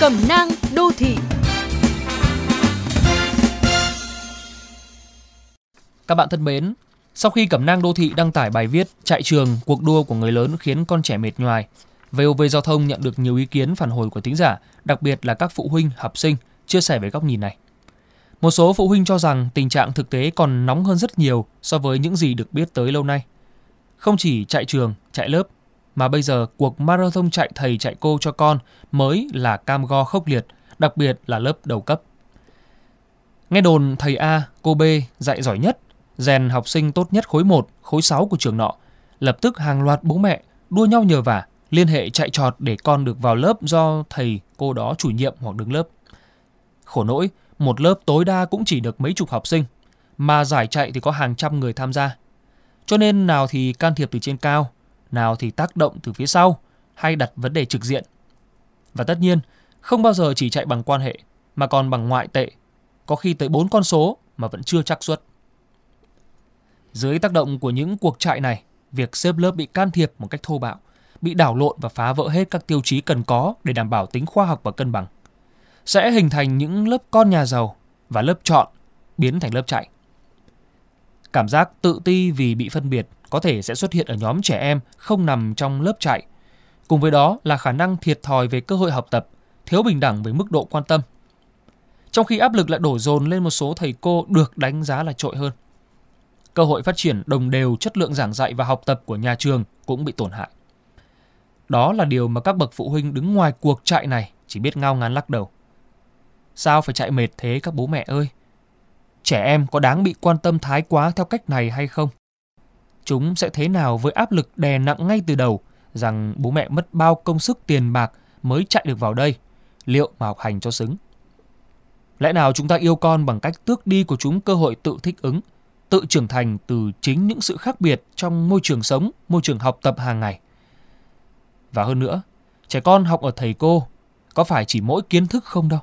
Cẩm nang đô thị Các bạn thân mến, sau khi Cẩm nang đô thị đăng tải bài viết Chạy trường, cuộc đua của người lớn khiến con trẻ mệt nhoài, VOV Giao thông nhận được nhiều ý kiến phản hồi của thính giả, đặc biệt là các phụ huynh, học sinh chia sẻ về góc nhìn này. Một số phụ huynh cho rằng tình trạng thực tế còn nóng hơn rất nhiều so với những gì được biết tới lâu nay. Không chỉ chạy trường, chạy lớp, mà bây giờ cuộc marathon chạy thầy chạy cô cho con mới là cam go khốc liệt, đặc biệt là lớp đầu cấp. Nghe đồn thầy A, cô B dạy giỏi nhất, rèn học sinh tốt nhất khối 1, khối 6 của trường nọ. Lập tức hàng loạt bố mẹ đua nhau nhờ vả, liên hệ chạy trọt để con được vào lớp do thầy cô đó chủ nhiệm hoặc đứng lớp. Khổ nỗi, một lớp tối đa cũng chỉ được mấy chục học sinh, mà giải chạy thì có hàng trăm người tham gia. Cho nên nào thì can thiệp từ trên cao, nào thì tác động từ phía sau hay đặt vấn đề trực diện. Và tất nhiên, không bao giờ chỉ chạy bằng quan hệ mà còn bằng ngoại tệ, có khi tới 4 con số mà vẫn chưa chắc suất. Dưới tác động của những cuộc chạy này, việc xếp lớp bị can thiệp một cách thô bạo, bị đảo lộn và phá vỡ hết các tiêu chí cần có để đảm bảo tính khoa học và cân bằng. Sẽ hình thành những lớp con nhà giàu và lớp chọn biến thành lớp chạy. Cảm giác tự ti vì bị phân biệt có thể sẽ xuất hiện ở nhóm trẻ em không nằm trong lớp chạy. Cùng với đó là khả năng thiệt thòi về cơ hội học tập, thiếu bình đẳng về mức độ quan tâm. Trong khi áp lực lại đổ dồn lên một số thầy cô được đánh giá là trội hơn. Cơ hội phát triển đồng đều chất lượng giảng dạy và học tập của nhà trường cũng bị tổn hại. Đó là điều mà các bậc phụ huynh đứng ngoài cuộc chạy này chỉ biết ngao ngán lắc đầu. Sao phải chạy mệt thế các bố mẹ ơi? Trẻ em có đáng bị quan tâm thái quá theo cách này hay không? Chúng sẽ thế nào với áp lực đè nặng ngay từ đầu rằng bố mẹ mất bao công sức tiền bạc mới chạy được vào đây, liệu mà học hành cho xứng? Lẽ nào chúng ta yêu con bằng cách tước đi của chúng cơ hội tự thích ứng, tự trưởng thành từ chính những sự khác biệt trong môi trường sống, môi trường học tập hàng ngày? Và hơn nữa, trẻ con học ở thầy cô có phải chỉ mỗi kiến thức không đâu